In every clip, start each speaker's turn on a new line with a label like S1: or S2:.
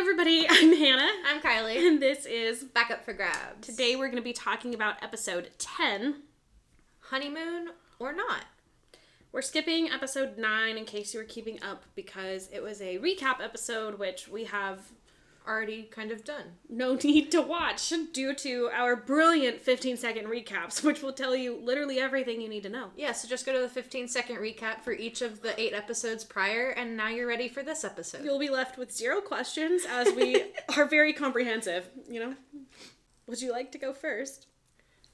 S1: everybody. I'm Hannah.
S2: I'm Kylie.
S1: And this is
S2: Back up for grabs.
S1: Today we're going to be talking about episode 10.
S2: Honeymoon or not?
S1: We're skipping episode 9 in case you were keeping up because it was a recap episode which we have
S2: Already kind of done.
S1: no need to watch due to our brilliant 15 second recaps, which will tell you literally everything you need to know.
S2: Yeah, so just go to the 15 second recap for each of the eight episodes prior, and now you're ready for this episode.
S1: You'll be left with zero questions as we are very comprehensive, you know? Would you like to go first?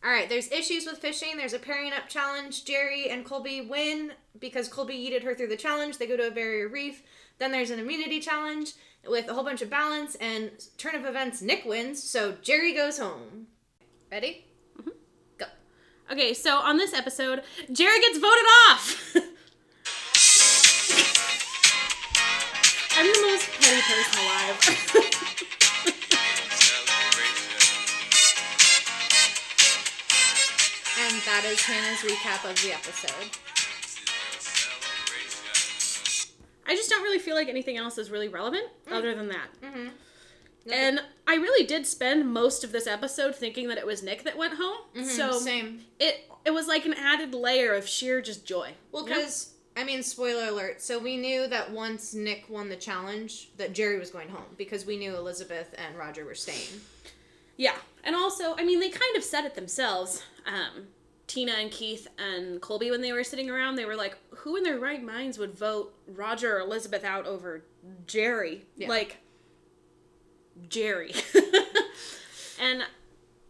S2: All right, there's issues with fishing. There's a pairing up challenge. Jerri and Colby win because Colby yeeted her through the challenge. They go to a barrier reef. Then there's an immunity challenge with a whole bunch of balance and turn of events. Nick wins, so Jerri goes home. Ready? Mm-hmm. Go.
S1: Okay, so on this episode, Jerri gets voted off. I'm the most petty person alive.
S2: And that is Hannah's recap of the episode.
S1: I just don't really feel like anything else is really relevant other than that.
S2: Mm-hmm.
S1: And I really did spend most of this episode thinking that it was Nick that went home. So
S2: Mm-hmm. same.
S1: it it was like an added layer of sheer just joy.
S2: Well, because I mean, spoiler alert. So we knew that once Nick won the challenge, that Jerri was going home because we knew Elisabeth and Rodger were staying.
S1: Yeah, and also, I mean, they kind of said it themselves. Um, Tina and Keith and Colby, when they were sitting around, they were like, "Who in their right minds would vote Rodger or Elisabeth out over Jerri?
S2: Yeah.
S1: Like Jerri." and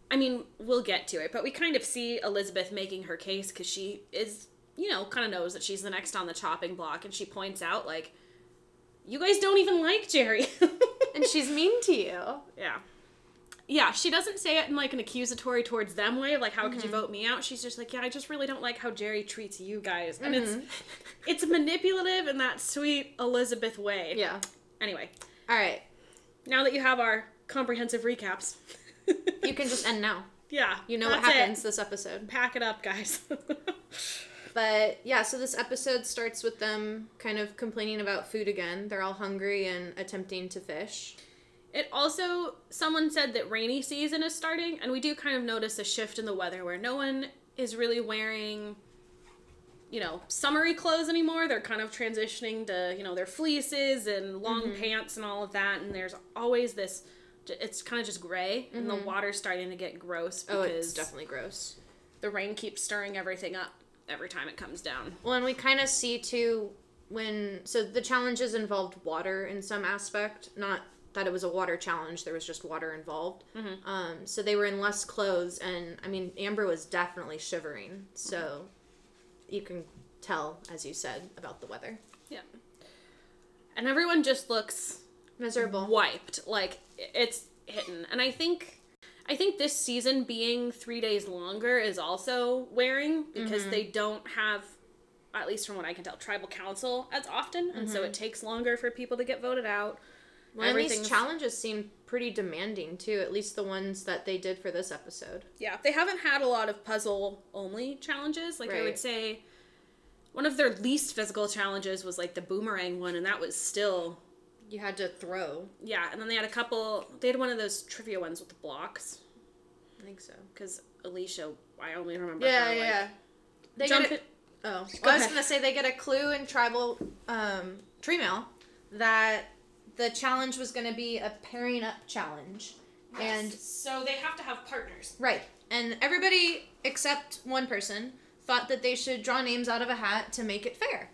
S1: I mean, we'll get to it, but we kind of see Elisabeth making her case because she is, you know, kind of knows that she's the next on the chopping block, and she points out like, "You guys don't even like Jerri."
S2: And she's mean to you.
S1: Yeah. Yeah, she doesn't say it in like an accusatory towards them way like how could
S2: Mm-hmm.
S1: you vote me out? She's just like, yeah, I just really don't like how Jerri treats you guys. And
S2: Mm-hmm.
S1: it's it's manipulative in that sweet Elisabeth way.
S2: Yeah.
S1: Anyway,
S2: All right.
S1: now that you have our comprehensive recaps.
S2: You can just end now.
S1: yeah.
S2: You know what
S1: that's it.
S2: happens this episode.
S1: Pack it up, guys.
S2: But yeah, so this episode starts with them kind of complaining about food again. They're all hungry and attempting to fish.
S1: It also, someone said that rainy season is starting, and we do kind of notice a shift in the weather where no one is really wearing, you know, summery clothes anymore. They're kind of transitioning to, you know, their fleeces and long mm-hmm. pants and all of that, and there's always this. It's kind of just gray, and the mm-hmm. water's starting to get gross because
S2: Oh, it's definitely gross.
S1: the rain keeps stirring everything up every time it comes down.
S2: Well, and we kind of see too when so the challenges involved water in some aspect, not that it was a water challenge. There was just water involved. Um, so they were in less clothes, and I mean Amber was definitely shivering. So you can tell, as you said, about the weather.
S1: Yeah. And everyone just looks
S2: Miserable.
S1: wiped like it's hitting and i think i think this season being three days longer is also wearing because
S2: Mm-hmm.
S1: they don't have at least from what i can tell tribal council as often and
S2: Mm-hmm.
S1: so it takes longer for people to get voted out
S2: Well, and these challenges seem pretty demanding too. At least the ones that they did for this episode.
S1: yeah they haven't had a lot of puzzle only challenges like i would say one of their least physical challenges was like the boomerang one and that was still
S2: You had to throw.
S1: yeah and then they had a couple they had one of those trivia ones with the blocks
S2: I think so.
S1: because alicia i only remember
S2: Yeah,
S1: her,
S2: yeah.
S1: like,
S2: They
S1: jump
S2: get a, oh,
S1: Go
S2: I was gonna say they get a clue in tribal um, tree mail that the challenge was gonna be a pairing up challenge, and
S1: so they have to have partners.
S2: right, and everybody except one person thought that they should draw names out of a hat to make it fair.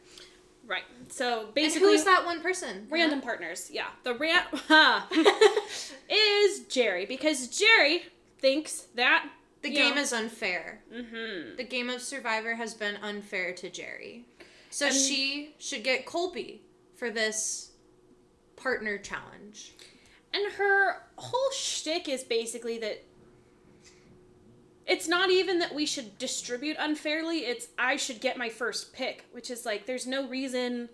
S1: Right. So basically, And
S2: who is that one person?
S1: random partners. Yeah. The ran is Jerri because Jerri thinks that
S2: The game
S1: know-
S2: is unfair.
S1: Mhm.
S2: The game of Survivor has been unfair to Jerri. So
S1: And-
S2: she should get Colby for this partner challenge.
S1: And her whole shtick is basically that it's not even that we should distribute unfairly, it's I should get my first pick, which is like there's no reason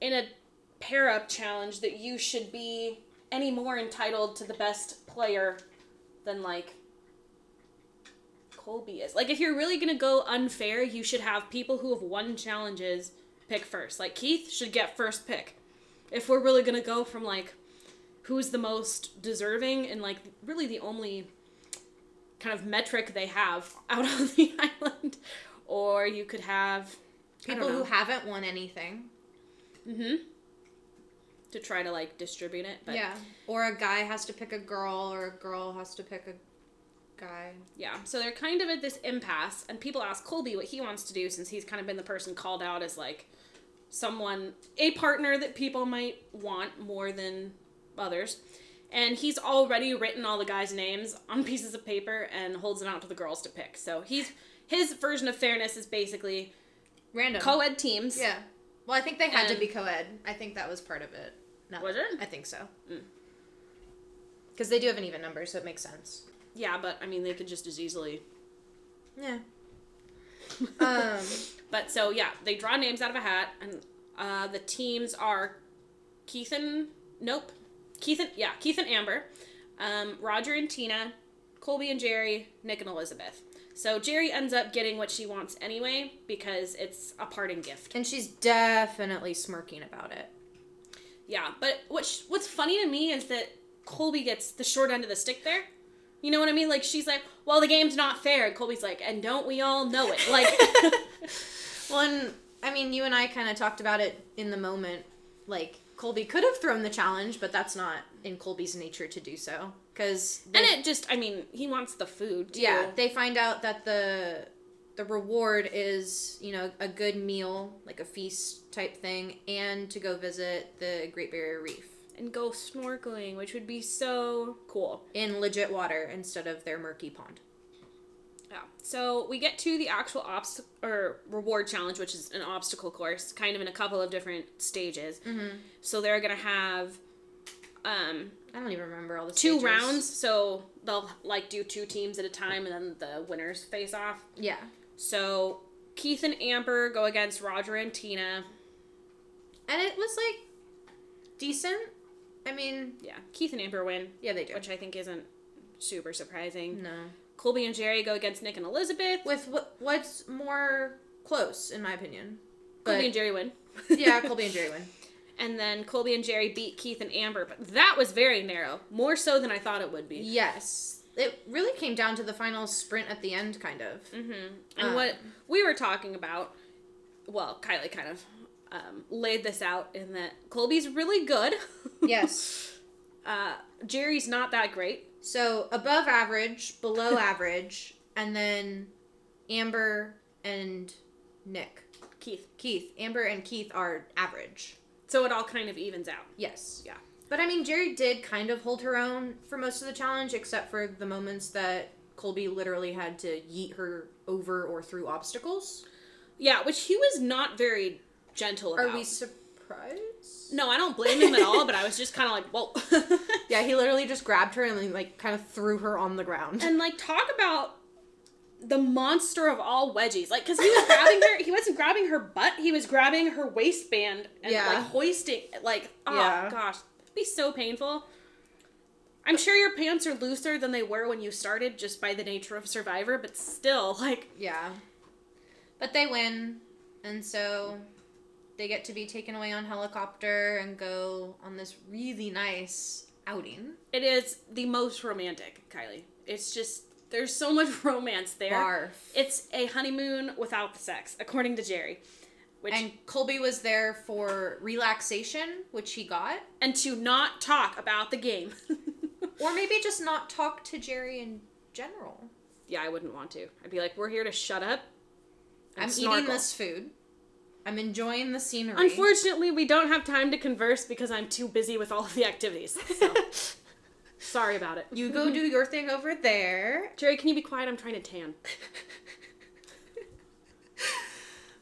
S1: in a pair up challenge that you should be any more entitled to the best player than like Colby is. Like if you're really gonna go unfair, you should have people who have won challenges pick first. Like Keith should get first pick. If we're really gonna go from like who's the most deserving and like really the only kind of metric they have out on the island. Or you could have
S2: People who haven't won anything.
S1: Mm-hmm. To try to like distribute it. But
S2: yeah. Or a guy has to pick a girl or a girl has to pick a guy.
S1: Yeah. So they're kind of at this impasse and people ask Colby what he wants to do since he's kind of been the person called out as like someone a partner that people might want more than others. And he's already written all the guys' names on pieces of paper and holds them out to the girls to pick. So he's his version of fairness is basically
S2: Random.
S1: co-ed teams.
S2: Yeah. Well, I think they had to be co-ed. I think that was part of it. No,
S1: Was it?
S2: I think so.
S1: Mm.
S2: Because they do have an even number, so it makes sense.
S1: Yeah, but I mean they could just as easily
S2: Yeah. Um.
S1: But so yeah, they draw names out of a hat, and uh, the teams are Keith and nope, Keith and yeah, Keith and Amber, um, Rodger and Tina, Colby and Jerri, Nick and Elisabeth. So Jerri ends up getting what she wants anyway because it's a parting gift.
S2: And she's definitely smirking about it.
S1: Yeah, but what sh- what's funny to me is that Colby gets the short end of the stick there. You know what I mean? Like she's like, "Well, the game's not fair." And Colby's like, "And don't we all know it?" Like,
S2: Well, and I mean, you and I kind of talked about it in the moment. Like Colby could have thrown the challenge, but that's not in Colby's nature to do so. Because
S1: and it just, I mean, he wants the food. Too.
S2: yeah, they find out that the the reward is you know a good meal, like a feast type thing, and to go visit the Great Barrier Reef
S1: and go snorkeling, which would be so cool.
S2: in legit water instead of their murky pond.
S1: Yeah. So we get to the actual obst or reward challenge, which is an obstacle course, kind of in a couple of different stages.
S2: Mm-hmm.
S1: So they're gonna have um,
S2: I don't even remember all the
S1: two
S2: stages.
S1: rounds. So they'll like do two teams at a time, and then the winners face off.
S2: Yeah,
S1: So Keith and Amber go against Rodger and Tina.
S2: and it was like decent. I mean,
S1: Yeah, Keith and Amber win,
S2: yeah, they do.
S1: which I think isn't super surprising.
S2: No.
S1: Colby and Jerri go against Nick and Elisabeth.
S2: with what what's more close in my opinion.
S1: Colby and Jerri win.
S2: yeah, Colby and Jerri win.
S1: And then Colby and Jerri beat Keith and Amber, but that was very narrow, more so than I thought it would be.
S2: Yes, it really came down to the final sprint at the end, kind of.
S1: hmm And
S2: Um,
S1: what we were talking about, well, Kylie kind of um, laid this out in that Colby's really good.
S2: Yes.
S1: uh, Jerri's not that great.
S2: So above average, below average, and then Amber and Nick.
S1: Keith.
S2: Keith. Amber and Keith are average.
S1: So it all kind of evens out.
S2: Yes.
S1: Yeah.
S2: But I mean, Jerri did kind of hold her own for most of the challenge, except for the moments that Colby literally had to yeet her over or through obstacles.
S1: Yeah, which he was not very gentle about.
S2: Are we surprised?
S1: No, I don't blame him at all, but I was just kind of like, whoa.
S2: Yeah, he literally just grabbed her and then, like kind of threw her on the ground.
S1: and like talk about the monster of all wedgies like because he was grabbing her he wasn't grabbing her butt he was grabbing her waistband and
S2: Yeah.
S1: like hoisting like oh
S2: Yeah.
S1: gosh it'd be so painful i'm sure your pants are looser than they were when you started just by the nature of survivor but still like
S2: Yeah. But they win, and so they get to be taken away on helicopter and go on this really nice outing.
S1: it is the most romantic kylie it's just there's so much romance there
S2: Barf.
S1: it's a honeymoon without the sex according to jerri which
S2: And Colby was there for relaxation, which he got,
S1: and to not talk about the game
S2: or maybe just not talk to Jerri in general.
S1: yeah, I wouldn't want to. I'd be like, we're here to shut up.
S2: I'm
S1: snorkel."
S2: eating this food. I'm enjoying the scenery.
S1: Unfortunately, we don't have time to converse because I'm too busy with all of the activities. So, sorry about it.
S2: you go do your thing over there.
S1: Jerri, can you be quiet? I'm trying to tan.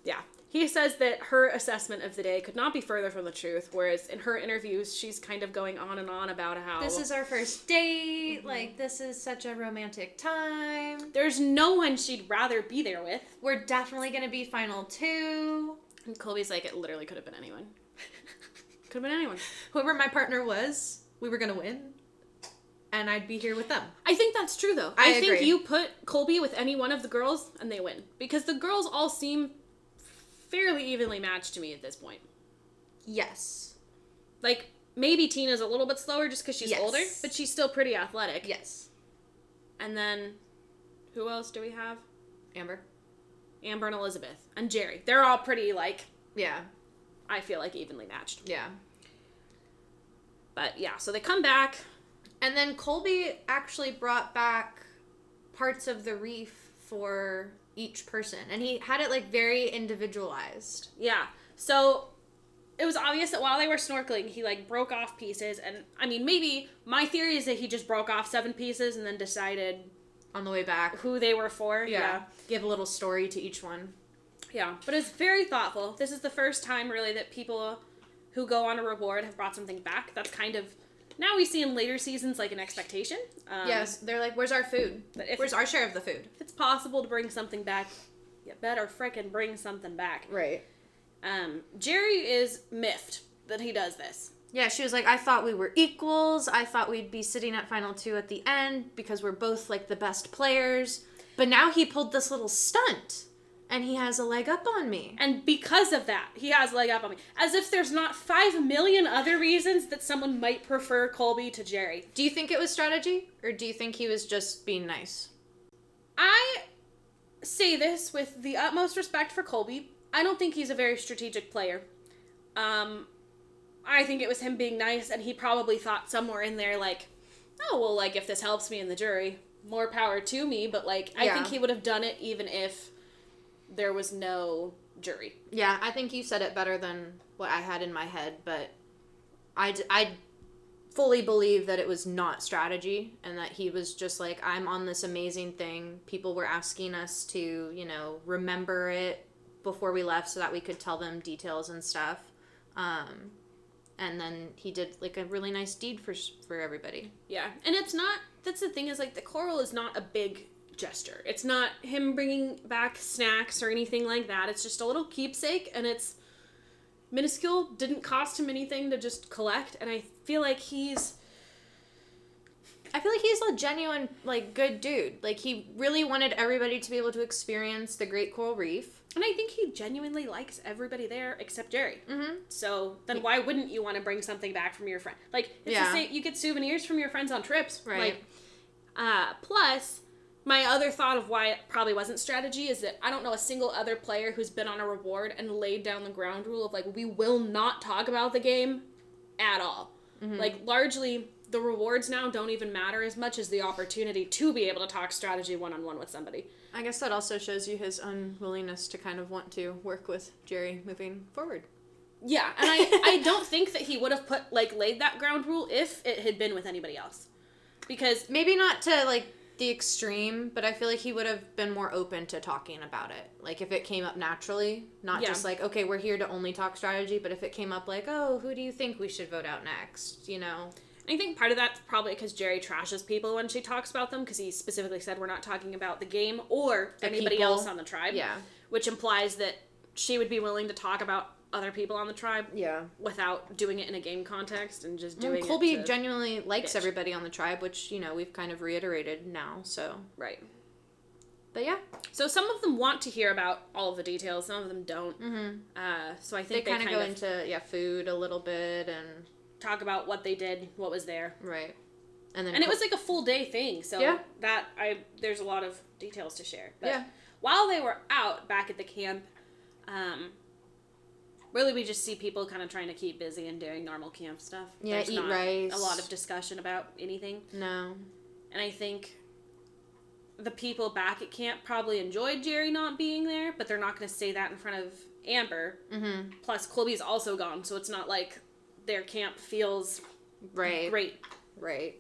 S1: yeah. He says that her assessment of the day could not be further from the truth, whereas in her interviews, she's kind of going on and on about how
S2: This is our first date. Mm-hmm. Like, this is such a romantic time.
S1: there's no one she'd rather be there with.
S2: We're definitely going to be final two.
S1: And Colby's like, it literally could have been anyone. could have been anyone.
S2: Whoever my partner was, we were going to win. And I'd be here with them.
S1: I think that's true though.
S2: I
S1: I, think you put Colby with any one of the girls and they win because the girls all seem fairly evenly matched to me at this point.
S2: Yes.
S1: Like Maybe Tina's a little bit slower just because she's
S2: Yes.
S1: older, but she's still pretty athletic.
S2: Yes.
S1: And then, who else do we have?
S2: Amber.
S1: Amber and Elisabeth and Jerri. They're all pretty like
S2: Yeah.
S1: I feel like evenly matched.
S2: Yeah.
S1: But yeah, so they come back.
S2: And then Colby actually brought back parts of the reef for each person, and he had it like very individualized.
S1: Yeah. So it was obvious that while they were snorkeling, he like broke off pieces and I mean maybe my theory is that he just broke off seven pieces and then decided
S2: On the way back,
S1: who they were for. Yeah.
S2: give a little story to each one.
S1: Yeah. But it's very thoughtful. This is the first time really that people who go on a reward have brought something back. That's kind of now we see in later seasons like an expectation. Um,
S2: yes, they're like, "Where's our food?
S1: But if
S2: Where's our share of the food?"
S1: if it's possible to bring something back, you better frickin' bring something back.
S2: Right.
S1: Um, Jerri is miffed that he does this.
S2: Yeah, she was like, I thought we were equals. I thought we'd be sitting at final two at the end because we're both like the best players. But now he pulled this little stunt and he has a leg up on me.
S1: And because of that, he has a leg up on me. As if there's not five million other reasons that someone might prefer Colby to Jerri.
S2: Do you think it was strategy or do you think he was just being nice?
S1: I say this with the utmost respect for Colby. I don't think he's a very strategic player. Um, I think it was him being nice, and he probably thought somewhere in there, like, oh, well, like, if this helps me in the jury, more power to me. But, like, I think he would have done it even if there was no jury.
S2: Yeah, I think you said it better than what I had in my head, but I, d- I fully believe that it was not strategy and that he was just like, I'm on this amazing thing. People were asking us to, you know, remember it before we left so that we could tell them details and stuff. Um, and then he did like a really nice deed for for everybody.
S1: Yeah, and it's not. That's the thing is like the coral is not a big gesture. It's not him bringing back snacks or anything like that. It's just a little keepsake, and it's minuscule. Didn't cost him anything to just collect, and I feel like he's
S2: I feel like he's a genuine like good dude. Like he really wanted everybody to be able to experience the Great Coral Reef.
S1: And I think he genuinely likes everybody there except Jerri.
S2: Mm-hmm.
S1: So then why wouldn't you want to bring something back from your friend? Like it's
S2: Yeah.
S1: the same. You get souvenirs from your friends on trips,
S2: Right.
S1: Like, uh, plus, my other thought of why it probably wasn't strategy is that I don't know a single other player who's been on a reward and laid down the ground rule of like we will not talk about the game at all.
S2: Mm-hmm.
S1: Like largely. The rewards now don't even matter as much as the opportunity to be able to talk strategy one on one with somebody.
S2: I guess that also shows you his unwillingness to kind of want to work with Jerri moving forward.
S1: Yeah, and I, I don't think that he would have put like laid that ground rule if it had been with anybody else. Because
S2: Maybe not to like the extreme, but I feel like he would have been more open to talking about it. Like if it came up naturally, not
S1: Yeah.
S2: just like, okay, we're here to only talk strategy, but if it came up like, oh, who do you think we should vote out next? You know?
S1: I think part of that's probably because Jerri trashes people when she talks about them because he specifically said we're not talking about the game or
S2: The
S1: anybody
S2: people.
S1: else on the tribe.
S2: Yeah.
S1: Which implies that she would be willing to talk about other people on the tribe
S2: Yeah.
S1: without doing it in a game context and just doing Well, Colby
S2: genuinely likes
S1: bitch.
S2: everybody on the tribe, which, you know, we've kind of reiterated now, so.
S1: right.
S2: But yeah.
S1: So some of them want to hear about all of the details, some of them don't.
S2: Mm-hmm.
S1: Uh, so I think they,
S2: kind of go into, yeah, food a little bit and,
S1: talk about what they did, what was there.
S2: right. And then
S1: and it was like a full day thing so
S2: Yeah.
S1: that i there's a lot of details to share but
S2: Yeah.
S1: while they were out back at the camp um really we just see people kind of trying to keep busy and doing normal camp stuff
S2: Yeah,
S1: There's
S2: eat
S1: not
S2: rice.
S1: a lot of discussion about anything
S2: No.
S1: and i think the people back at camp probably enjoyed jerri not being there but they're not going to say that in front of amber
S2: Mm-hmm.
S1: plus colby's also gone so it's not like their camp feels
S2: Right.
S1: great
S2: Right.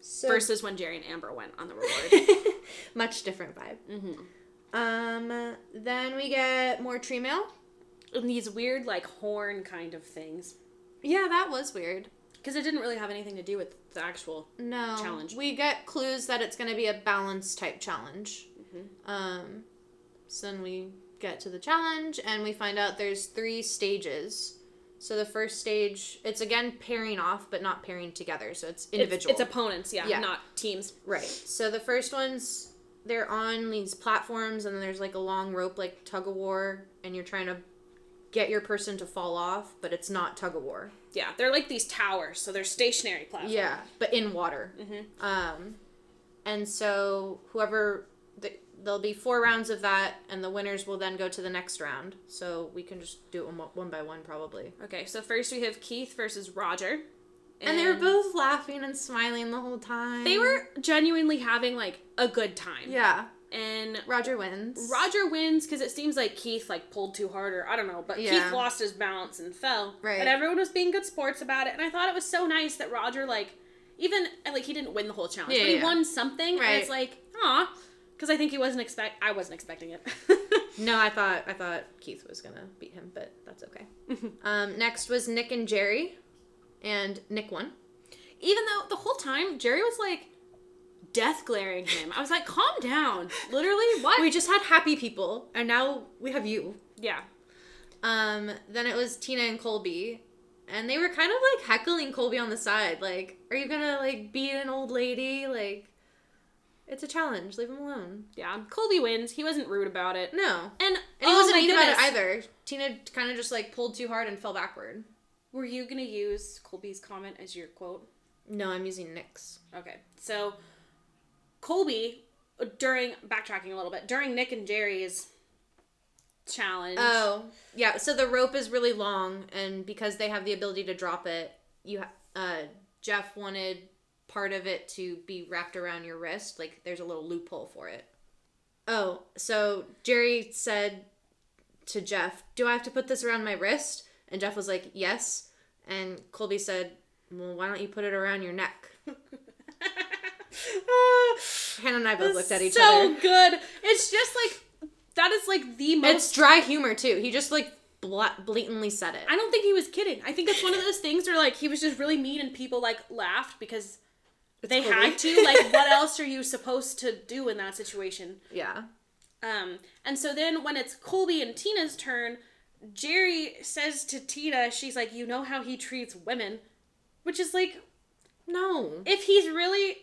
S2: So
S1: versus when jerri and amber went on the reward
S2: much different vibe.
S1: mm-hmm.
S2: Um. Then we get more tree mail.
S1: and these weird like horn kind of things
S2: Yeah, that was weird.
S1: because it didn't really have anything to do with the actual
S2: No
S1: Challenge.
S2: We get clues that it's going to be a balance type challenge.
S1: Mhm.
S2: Um. So then we get to the challenge and we find out there's three stages. So the first stage, it's again pairing off, but not pairing together. So it's individual.
S1: it's, it's opponents yeah,
S2: Yeah.
S1: not teams
S2: Right. So the first one's they're on these platforms and then there's like a long rope like tug of war and you're trying to get your person to fall off, but it's not tug of war.
S1: Yeah, they're like these towers, so they're stationary platforms.
S2: Yeah, but in water.
S1: Mm-hmm.
S2: Um, and so whoever the, there'll be four rounds of that, and the winners will then go to the next round. So we can just do it one, one by one, probably.
S1: Okay, so first we have Keith versus Rodger.
S2: And, they were both laughing and smiling the whole time.
S1: They were genuinely having like a good time.
S2: Yeah.
S1: And
S2: Rodger wins.
S1: Rodger wins because it seems like Keith like pulled too hard or I don't know, but
S2: Yeah.
S1: Keith lost his balance and fell.
S2: Right.
S1: And everyone was being good sports about it, and I thought it was so nice that Rodger like even like he didn't win the whole challenge,
S2: Yeah,
S1: but he
S2: yeah.
S1: won something, and
S2: Right.
S1: it's like aw, because I think he wasn't expect I wasn't expecting it.
S2: No, I thought I thought Keith was gonna beat him, but that's okay. um, next was Nick and Jerri, and Nick won.
S1: even though the whole time Jerri was like death glaring him, I was like, calm down, literally what?
S2: We just had happy people, and now we have you.
S1: yeah.
S2: Um, then it was Tina and Colby, and they were kind of like heckling Colby on the side, like, "Are you gonna like beat an old lady? Like, it's a challenge. Leave him alone."
S1: Yeah, Colby wins. He wasn't rude about it.
S2: No,
S1: And,
S2: and he
S1: oh
S2: wasn't mean about it either. Tina kind of just like pulled too hard and fell backward.
S1: Were you gonna use Colby's comment as your quote?
S2: No, I'm using Nick's.
S1: Okay, so Colby uh, during backtracking a little bit during Nick and Jerri's challenge.
S2: Oh, yeah. So the rope is really long, and because they have the ability to drop it, you ha- uh, Jeff wanted part of it to be wrapped around your wrist. Like there's a little loophole for it. Oh, so Jerri said to Jeff, "Do I have to put this around my wrist?" And Jeff was like, "Yes." And Colby said, "Well, why don't you put it around your neck?" Hannah and I both looked at each
S1: so
S2: other.
S1: So good. It's just like that is like the most.
S2: It's dry humor too. He just like blatantly said it.
S1: I don't think he was kidding. I think it's one of those things where like he was just really mean and people like laughed because they
S2: Colby.
S1: had to. Like, what else are you supposed to do in that situation?
S2: Yeah.
S1: Um, and so then when it's Colby and Tina's turn, Jerri says to Tina, she's like, "You know how he treats women," which is like,
S2: No.
S1: if he's really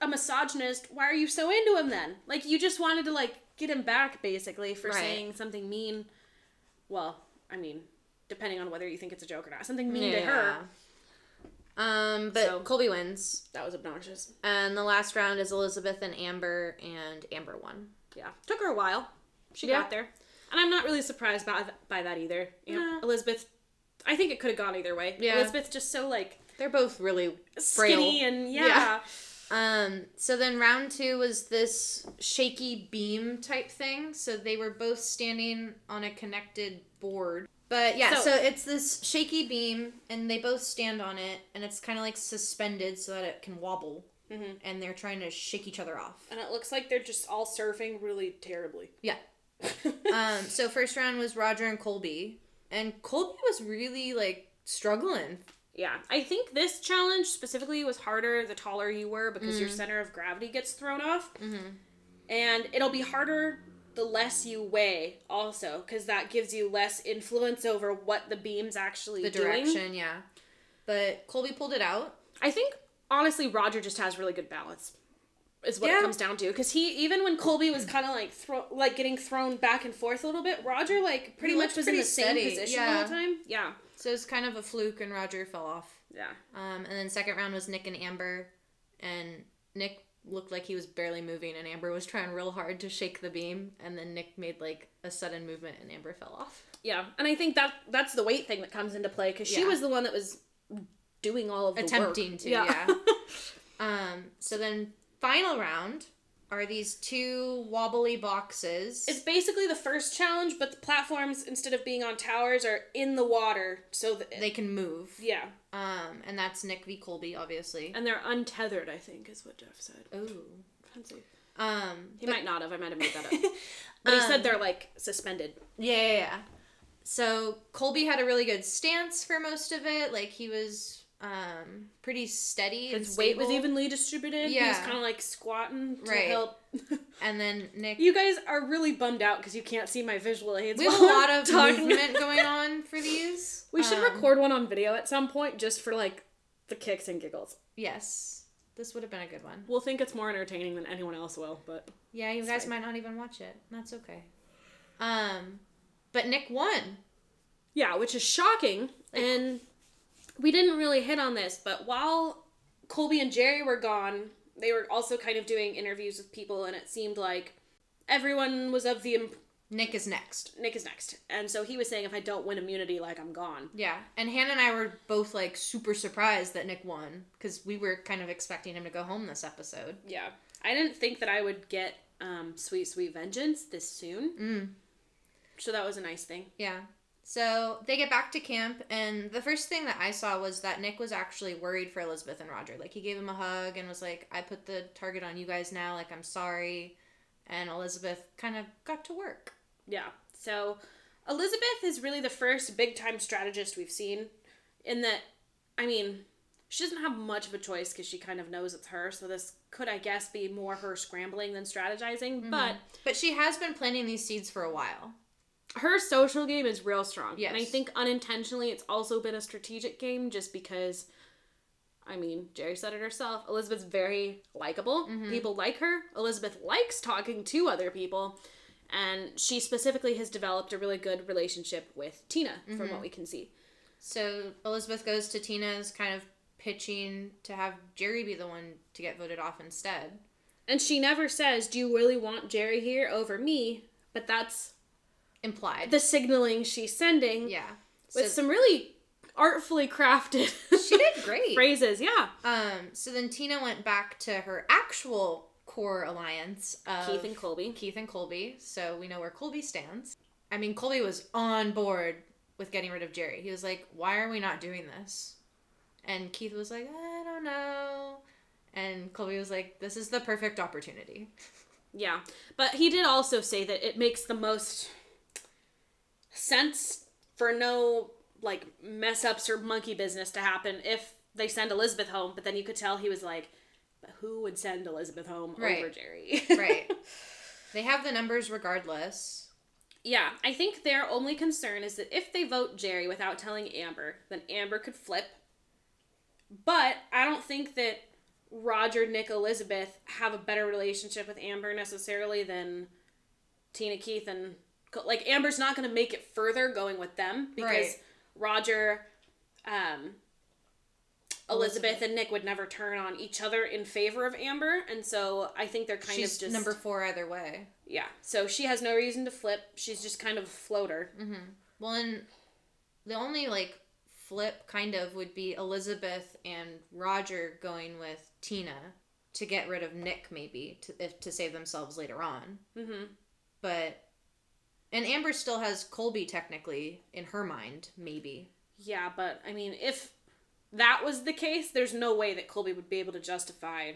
S1: a misogynist, why are you so into him then? Like, you just wanted to like get him back basically for
S2: Right.
S1: saying something mean. Well, I mean, depending on whether you think it's a joke or not, something mean to her.
S2: Um, but
S1: So-
S2: Colby wins.
S1: That was obnoxious.
S2: And the last round is Elisabeth and Amber, and Amber won.
S1: Yeah, took her a while. She
S2: Yeah.
S1: got there, and I'm not really surprised by by that either. You know,
S2: No.
S1: Elisabeth. I think it could have gone either way.
S2: Yeah.
S1: Elisabeth just so like
S2: They're both really frail.
S1: skinny and yeah.
S2: Yeah. Um, so then round two was this shaky beam type thing. So they were both standing on a connected board. But yeah, so,
S1: So-
S2: it's this shaky beam, and they both stand on it, and it's kind of like suspended so that it can wobble.
S1: Mhm.
S2: And they're trying to shake each other off.
S1: And it looks like they're just all surfing really terribly.
S2: Yeah. um, so first round was Rodger and Colby, and Colby was really like struggling.
S1: yeah, I think this challenge specifically was harder the taller you were because
S2: Mm.
S1: your center of gravity gets thrown off,
S2: Mm-hmm.
S1: and it'll be harder the less you weigh also because that gives you less influence over what the beam's actually
S2: The
S1: doing.
S2: direction, yeah. But Colby pulled it out.
S1: I think honestly Rodger just has really good balance. Is what
S2: Yeah.
S1: it comes down to because he even when Colby was kind of like throw like getting thrown back and forth a little bit, Rodger like pretty
S2: He
S1: much was in
S2: pretty
S1: the same position
S2: yeah.
S1: the time. Yeah,
S2: So it's kind of a fluke, and Rodger fell off.
S1: yeah.
S2: Um, and then second round was Nick and Amber, and Nick looked like he was barely moving, and Amber was trying real hard to shake the beam, and then Nick made like a sudden movement, and Amber fell off.
S1: Yeah, and I think that that's the weight thing that comes into play because she
S2: Yeah.
S1: was the one that was doing all of the
S2: Attempting
S1: work.
S2: to, yeah. Um, so then final round are these two wobbly boxes.
S1: it's basically the first challenge, but the platforms instead of being on towers are in the water, so that
S2: they can move.
S1: yeah,
S2: Um, and that's Nick v. Colby, obviously.
S1: and they're untethered. I think is what Jeff said.
S2: Oh.
S1: Fancy.
S2: Um,
S1: He
S2: but-
S1: might not have. I might have made that up. But he
S2: Um,
S1: said they're like suspended.
S2: Yeah, yeah, yeah. So Colby had a really good stance for most of it. Like he was um pretty steady.
S1: His weight was evenly distributed. He was kind of like squatting to
S2: Right.
S1: help.
S2: And then Nick.
S1: you guys are really bummed out because you can't see my visual aids.
S2: we have a lot
S1: I'm
S2: of
S1: talking.
S2: movement going on for these.
S1: We should
S2: Um,
S1: record one on video at some point just for like the kicks and giggles.
S2: Yes, this would have been a good one.
S1: We'll think it's more entertaining than anyone else will, but
S2: Yeah, you guys
S1: fine.
S2: might not even watch it. That's okay. Um, but Nick won.
S1: yeah, which is shocking.
S2: Like-
S1: and we didn't really hit on this, but while Colby and Jerri were gone, they were also kind of doing interviews with people, and it seemed like everyone was of the imp-
S2: Nick is next.
S1: Nick is next, and so he was saying, if I don't win immunity, like I'm gone.
S2: Yeah, and Hannah and I were both like super surprised that Nick won because we were kind of expecting him to go home this episode.
S1: Yeah, I didn't think that I would get um, sweet, sweet vengeance this soon.
S2: Mm.
S1: So that was a nice thing.
S2: Yeah. So they get back to camp, and the first thing that I saw was that Nick was actually worried for Elisabeth and Rodger. Like, he gave him a hug and was like, I put the target on you guys now. Like, I'm sorry. And Elisabeth kind of got to work.
S1: Yeah. So Elisabeth is really the first big time strategist we've seen in that, I mean, she doesn't have much of a choice because she kind of knows it's her. So this could, I guess, be more her scrambling than strategizing. Mm-hmm. But
S2: But she has been planting these seeds for a while.
S1: Her social game is real strong.
S2: Yes.
S1: And I think unintentionally it's also been a strategic game just because I mean, Jerri said it herself. Elisabeth's very likable. Mm-hmm. People like her. Elisabeth likes talking to other people. And she specifically has developed a really good relationship with Tina, from what mm-hmm. we can see.
S2: So Elisabeth goes to Tina's kind of pitching to have Jerri be the one to get voted off instead.
S1: And she never says, Do you really want Jerri here over me? But that's
S2: Implied.
S1: the signaling she's sending
S2: yeah.
S1: with
S2: So
S1: some really artfully crafted
S2: she did great.
S1: phrases. Yeah.
S2: Um, so then Tina went back to her actual core alliance of
S1: Keith and Colby.
S2: Keith and Colby. So we know where Colby stands. I mean, Colby was on board with getting rid of Jerri. He was like, "Why are we not doing this?" And Keith was like, "I don't know." And Colby was like, "This is the perfect opportunity."
S1: Yeah, but he did also say that it makes the most sense for no like mess ups or monkey business to happen if they send Elisabeth home. But then you could tell he was like, who would send Elisabeth home over
S2: Right.
S1: Jerri?"
S2: Right. they have the numbers regardless.
S1: yeah, I think their only concern is that if they vote Jerri without telling Amber, then Amber could flip. But I don't think that Rodger, Nick, Elisabeth have a better relationship with Amber necessarily than Tina, Keith, and like Amber's not going to make it further going with them because
S2: Right.
S1: Rodger, um, Elisabeth, and Nick would never turn on each other in favor of Amber, and so I think they're kind
S2: She's
S1: of just
S2: number four either way.
S1: yeah. So she has no reason to flip. She's just kind of a floater.
S2: Well, and the only like flip kind of would be Elisabeth and Rodger going with Tina to get rid of Nick, maybe to if to save themselves later on.
S1: Mm-hmm.
S2: But and Amber still has Colby technically in her mind, maybe.
S1: Yeah, but I mean, if that was the case, there's no way that Colby would be able to justify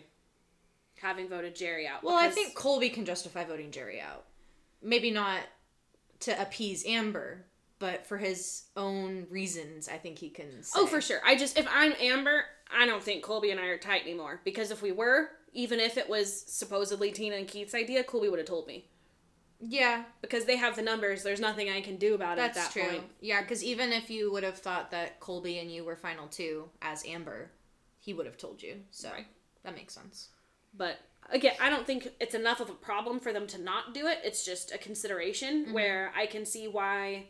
S1: having voted Jerri out.
S2: Well, I think Colby can justify voting Jerri out. Maybe not to appease Amber, but for his own reasons, I think he can. Say.
S1: Oh, for sure. I just if I'm Amber, I don't think Colby and I are tight anymore because if we were, even if it was supposedly Tina and Keith's idea, Colby would have told me
S2: Yeah,
S1: because they have the numbers. There's nothing I can do about
S2: That's
S1: it at that
S2: true.
S1: point.
S2: Yeah, because even if you would have thought that Colby and you were final two as Amber, he would have told you. So
S1: Right.
S2: that makes sense.
S1: But again, I don't think it's enough of a problem for them to not do it. It's just a consideration
S2: Mm-hmm.
S1: where I can see why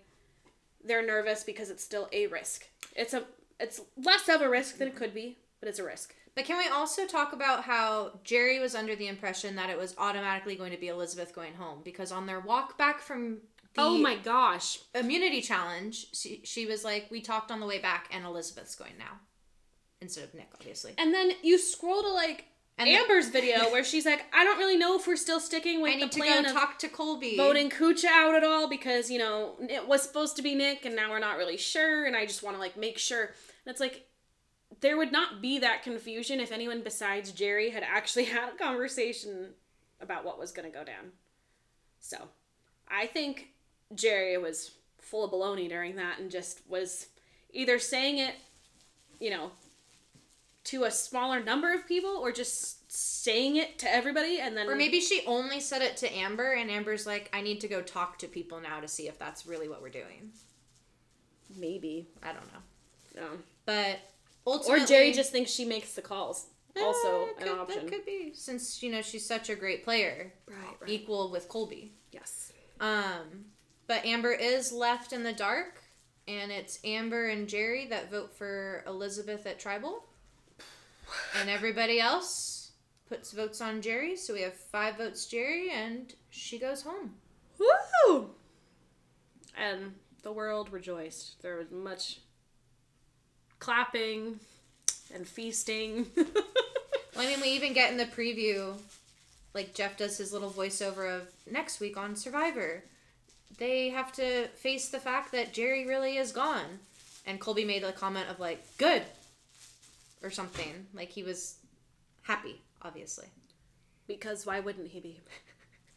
S1: they're nervous because it's still a risk. It's a it's less of a risk than it could be, but it's a risk.
S2: But can we also talk about how Jerri was under the impression that it was automatically going to be Elisabeth going home because on their walk back from the
S1: oh my gosh.
S2: immunity challenge, she, she was like, "We talked on the way back, and Elisabeth's going now," instead of Nick, obviously.
S1: And then you scroll to like
S2: And the-
S1: Amber's video where she's like, I don't really know if we're still sticking with
S2: I
S1: the
S2: need to
S1: plan
S2: go
S1: of
S2: talk to Colby.
S1: voting Kucha out at all because you know it was supposed to be Nick and now we're not really sure and I just want to like make sure. And it's like there would not be that confusion if anyone besides Jerri had actually had a conversation about what was going to go down. So, I think Jerri was full of baloney during that and just was either saying it, you know, to a smaller number of people or just saying it to everybody and then
S2: Or maybe she only said it to Amber, and Amber's like, I need to go talk to people now to see if that's really what we're doing.
S1: maybe
S2: I don't know.
S1: um,
S2: But
S1: or Jerri just thinks she makes the calls. Also
S2: Eh,
S1: an option.
S2: That could be, since, you know, she's such a great player,
S1: Right,
S2: equal with Colby.
S1: Yes.
S2: Um, but Amber is left in the dark and it's Amber and Jerri that vote for Elisabeth at Tribal. And everybody else puts votes on Jerri, so we have five votes Jerri, and she goes home.
S1: Woo! And the world rejoiced. There was much clapping and feasting.
S2: Well, I mean, we even get in the preview, like Jeff does his little voiceover of next week on Survivor. They have to face the fact that Jerri really is gone. And Colby made a comment of, like, good, or something. Like, he was happy, obviously.
S1: because why wouldn't he be?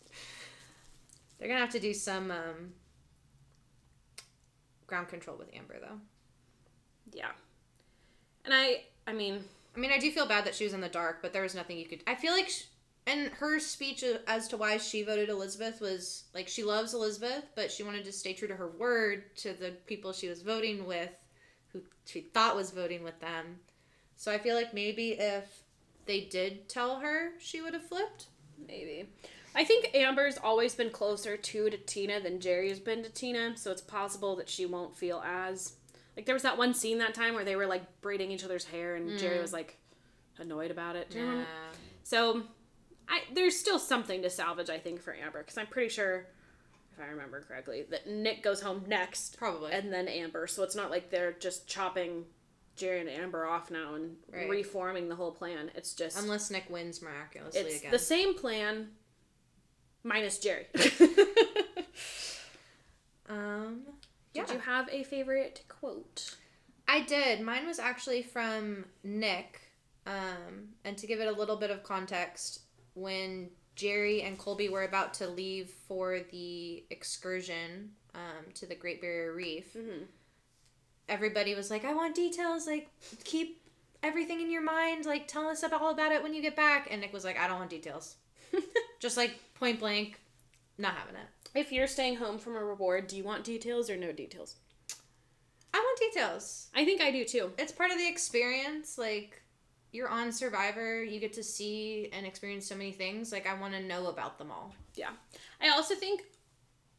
S2: They're gonna have to do some um, ground control with Amber, though.
S1: Yeah. And I, I mean,
S2: I mean, I do feel bad that she was in the dark, but there was nothing you could. I feel like, sh and her speech as to why she voted Elisabeth was like she loves Elisabeth, but she wanted to stay true to her word to the people she was voting with, who she thought was voting with them. So I feel like maybe if they did tell her, she would have flipped.
S1: maybe. I think Amber's always been closer to to Tina than Jerri has been to Tina, so it's possible that she won't feel as like there was that one scene that time where they were like braiding each other's hair and Jerri was like annoyed about it. Remember? So, I there's still something to salvage, I think, for Amber because I'm pretty sure, if I remember correctly, that Nick goes home next,
S2: Probably.
S1: and then Amber. So it's not like they're just chopping Jerri and Amber off now and
S2: Right.
S1: reforming the whole plan. It's just
S2: Unless Nick wins miraculously
S1: it's
S2: again.
S1: the same plan, minus Jerri.
S2: um, yeah.
S1: Did you have a favorite quote?
S2: I did. Mine was actually from Nick. Um, and to give it a little bit of context, when Jerri and Colby were about to leave for the excursion um, to the Great Barrier Reef,
S1: Mm-hmm.
S2: everybody was like, I want details. Like, keep everything in your mind. Like, tell us about all about it when you get back. And Nick was like, I don't want details. Just like point blank, not having it.
S1: If you're staying home from a reward, do you want details or no details?
S2: I want details.
S1: I think I do too.
S2: it's part of the experience like you're on survivor you get to see and experience so many things like i want to know about them all
S1: Yeah. I also think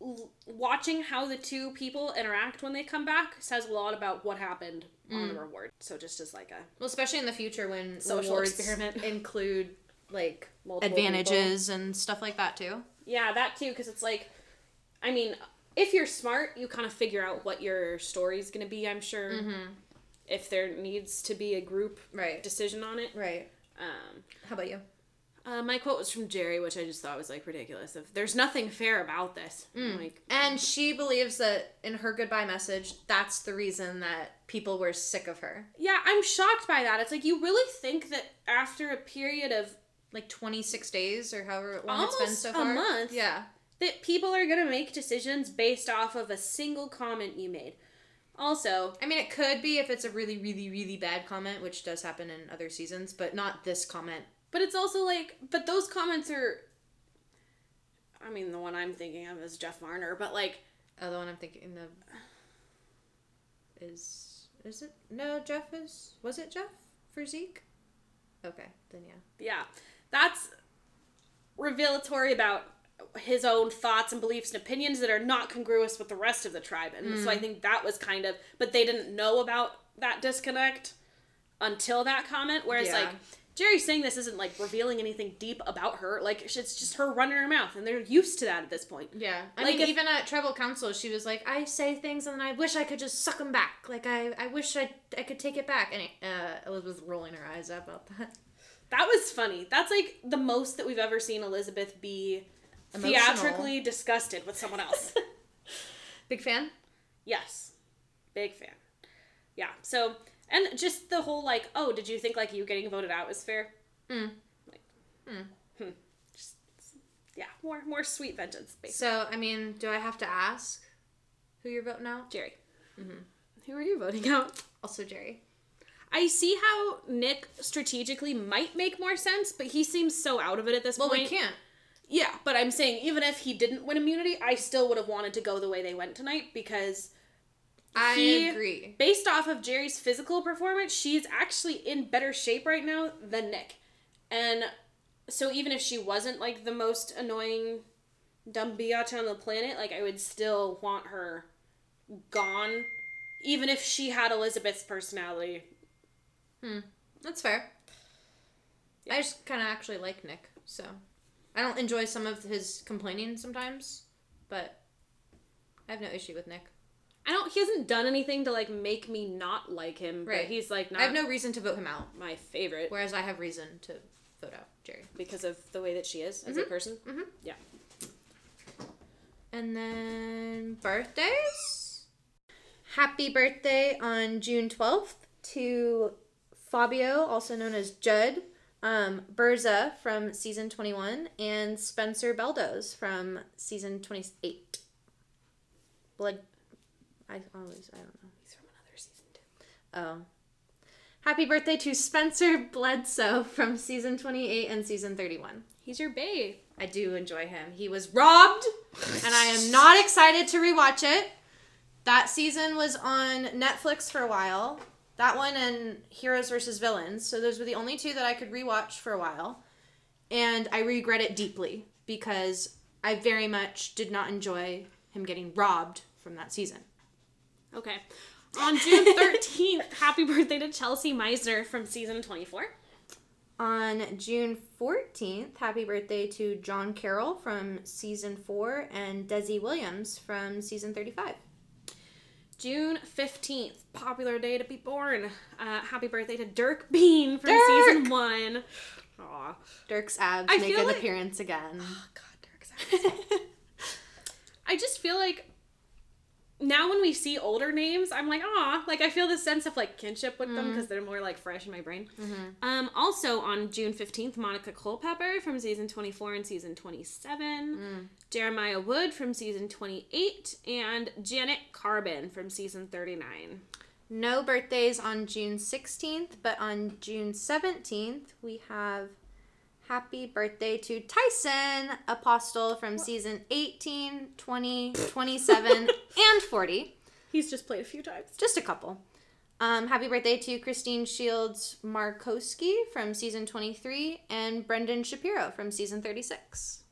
S1: l- watching how the two people interact when they come back says a lot about what happened on the mm. reward. So just as like a
S2: well especially in the future when
S1: Social experiment.
S2: include like
S1: Multiple
S2: advantages and stuff like that too
S1: yeah, that too because it's like I mean, if you're smart, you kind of figure out what your story's going to be, I'm sure. If there needs to be a group
S2: right
S1: decision on it.
S2: right
S1: Um
S2: how about you
S1: uh, my quote was from Jerri, which I just thought was like ridiculous. If there's nothing fair about this. I'm Like
S2: and she believes that in her goodbye message that's the reason that people were sick of her
S1: Yeah, I'm shocked by that. It's like you really think that after a period of
S2: like 26 days or however long it's been
S1: Almost
S2: so
S1: a month.
S2: yeah
S1: that people are going to make decisions based off of a single comment you made. Also,
S2: I mean, it could be if it's a really, really, really bad comment, which does happen in other seasons, but not this comment.
S1: but it's also like but those comments are I mean, the one I'm thinking of is Jeff Varner, but like
S2: Oh, the one I'm thinking of is is it? No, Jeff is. Was it Jeff for Zeke? Okay, then yeah.
S1: yeah, that's revelatory about his own thoughts and beliefs and opinions that are not congruous with the rest of the tribe. And so I think that was kind of but they didn't know about that disconnect until that comment whereas
S2: Yeah.
S1: like Jerri saying this isn't like revealing anything deep about her. Like it's just her running her mouth, and they're used to that at this point.
S2: Yeah, I
S1: Like
S2: mean,
S1: if-
S2: even at tribal council, she was like, "I say things and then I wish I could just suck them back. Like I, I wish I, I could take it back." And uh, Elisabeth rolling her eyes about that.
S1: That was funny. That's like the most that we've ever seen Elisabeth be
S2: Emotional.
S1: theatrically disgusted with someone else.
S2: Big fan.
S1: yes, big fan. Yeah. So and just the whole like, oh, did you think like you getting voted out was fair?
S2: Mm.
S1: Like,
S2: Hmm.
S1: hmm. Just, yeah, more more sweet vengeance, basically.
S2: So, I mean, do I have to ask who you're voting out?
S1: Jerri, Mm-hmm. who are you voting out?
S2: Also, Jerri.
S1: I see how Nick strategically might make more sense, but he seems so out of it at this
S2: Well,
S1: point.
S2: Well, we can't.
S1: Yeah, but I'm saying even if he didn't win immunity, I still would have wanted to go the way they went tonight because
S2: I
S1: He-
S2: agree.
S1: based off of Jerri's physical performance, she's actually in better shape right now than Nick. And so even if she wasn't like the most annoying dumb biatch on the planet, like I would still want her gone even if she had Elisabeth's personality. Hmm.
S2: That's fair. I just kind of actually like Nick, so I don't enjoy some of his complaining sometimes, but I have no issue with Nick.
S1: I don't. He hasn't done anything to like make me not like him. Right. He's like not
S2: I have no reason to vote him out,
S1: my favorite
S2: whereas I have reason to vote out Jerri.
S1: because of the way that she is as a person.
S2: Mhm.
S1: Yeah.
S2: And then birthdays. Happy birthday on June 12th to Fabio, also known as Jud, um, Birza from season 21, and Spencer Beldos from season 28. Blood. I always, I don't know.
S1: He's from another season too.
S2: Oh. Happy birthday to Spencer Bledsoe from season 28 and season 31.
S1: He's your babe.
S2: I do enjoy him. He was robbed, and I am not excited to rewatch it. That season was on Netflix for a while. That one and Heroes versus Villains. So those were the only two that I could rewatch for a while. And I regret it deeply because I very much did not enjoy him getting robbed from that season.
S1: Okay. On June 13th, happy birthday to Chelsea Meissner from season 24.
S2: On June 14th, happy birthday to John Carroll from season 4 and Desi Williams from season 35.
S1: June 15th, popular day to be born. Uh, happy birthday to Dirk Been from
S2: Dirk!
S1: season 1. Aw.
S2: Dirk's abs
S1: I
S2: make an
S1: like-
S2: appearance again.
S1: Oh, God, Dirk's abs. I just feel like now when we see older names, I'm like, ah, like I feel the sense of like kinship with them because they're more like fresh in my brain. Um, also on June 15th, Monica Culpepper from season 24 and season 27, Jeremiah Wood from season 28, and Janet Carbin from season 39.
S2: No birthdays on June 16th, but on June 17th, we have happy birthday to Tyson Apostol from season 18, 20, 27, and 40.
S1: He's just played a few times.
S2: Just a couple. Um, happy birthday to Christine Shields Markoski from season 23 and Brendan Shapiro from season 36.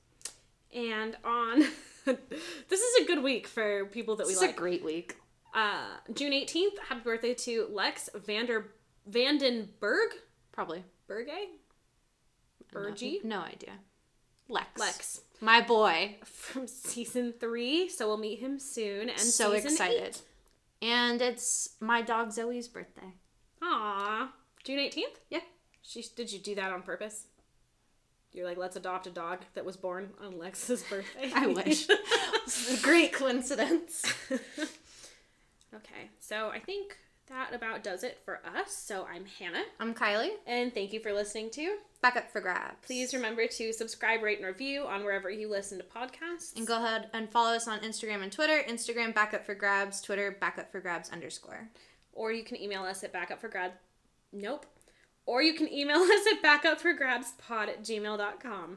S1: And on this is a good week for people that we
S2: It's
S1: like.
S2: It's a great week.
S1: uh, June 18th, happy birthday to Lex Vander Vandenberg?
S2: Probably.
S1: Berge? Bergie?
S2: No idea. Lex.
S1: Lex.
S2: My boy.
S1: From season three, so we'll meet him soon. And
S2: so excited.
S1: eight.
S2: And it's my dog Zoe's birthday.
S1: Aw. June 18th?
S2: Yeah.
S1: She, did you do that on purpose? You're like, let's adopt a dog that was born on Lex's birthday.
S2: I wish. Great coincidence.
S1: okay, so I think that about does it for us. So I'm Hannah,
S2: I'm Kylie.
S1: and thank you for listening to.
S2: Back up for grabs.
S1: Please remember to subscribe, rate, and review on wherever you listen to podcasts.
S2: And go ahead and follow us on Instagram and Twitter. Instagram backup for grabs, Twitter backup for grabs underscore.
S1: or you can email us at backupforgrad. Nope. Or you can email us at backupforgrabspod at gmail.com.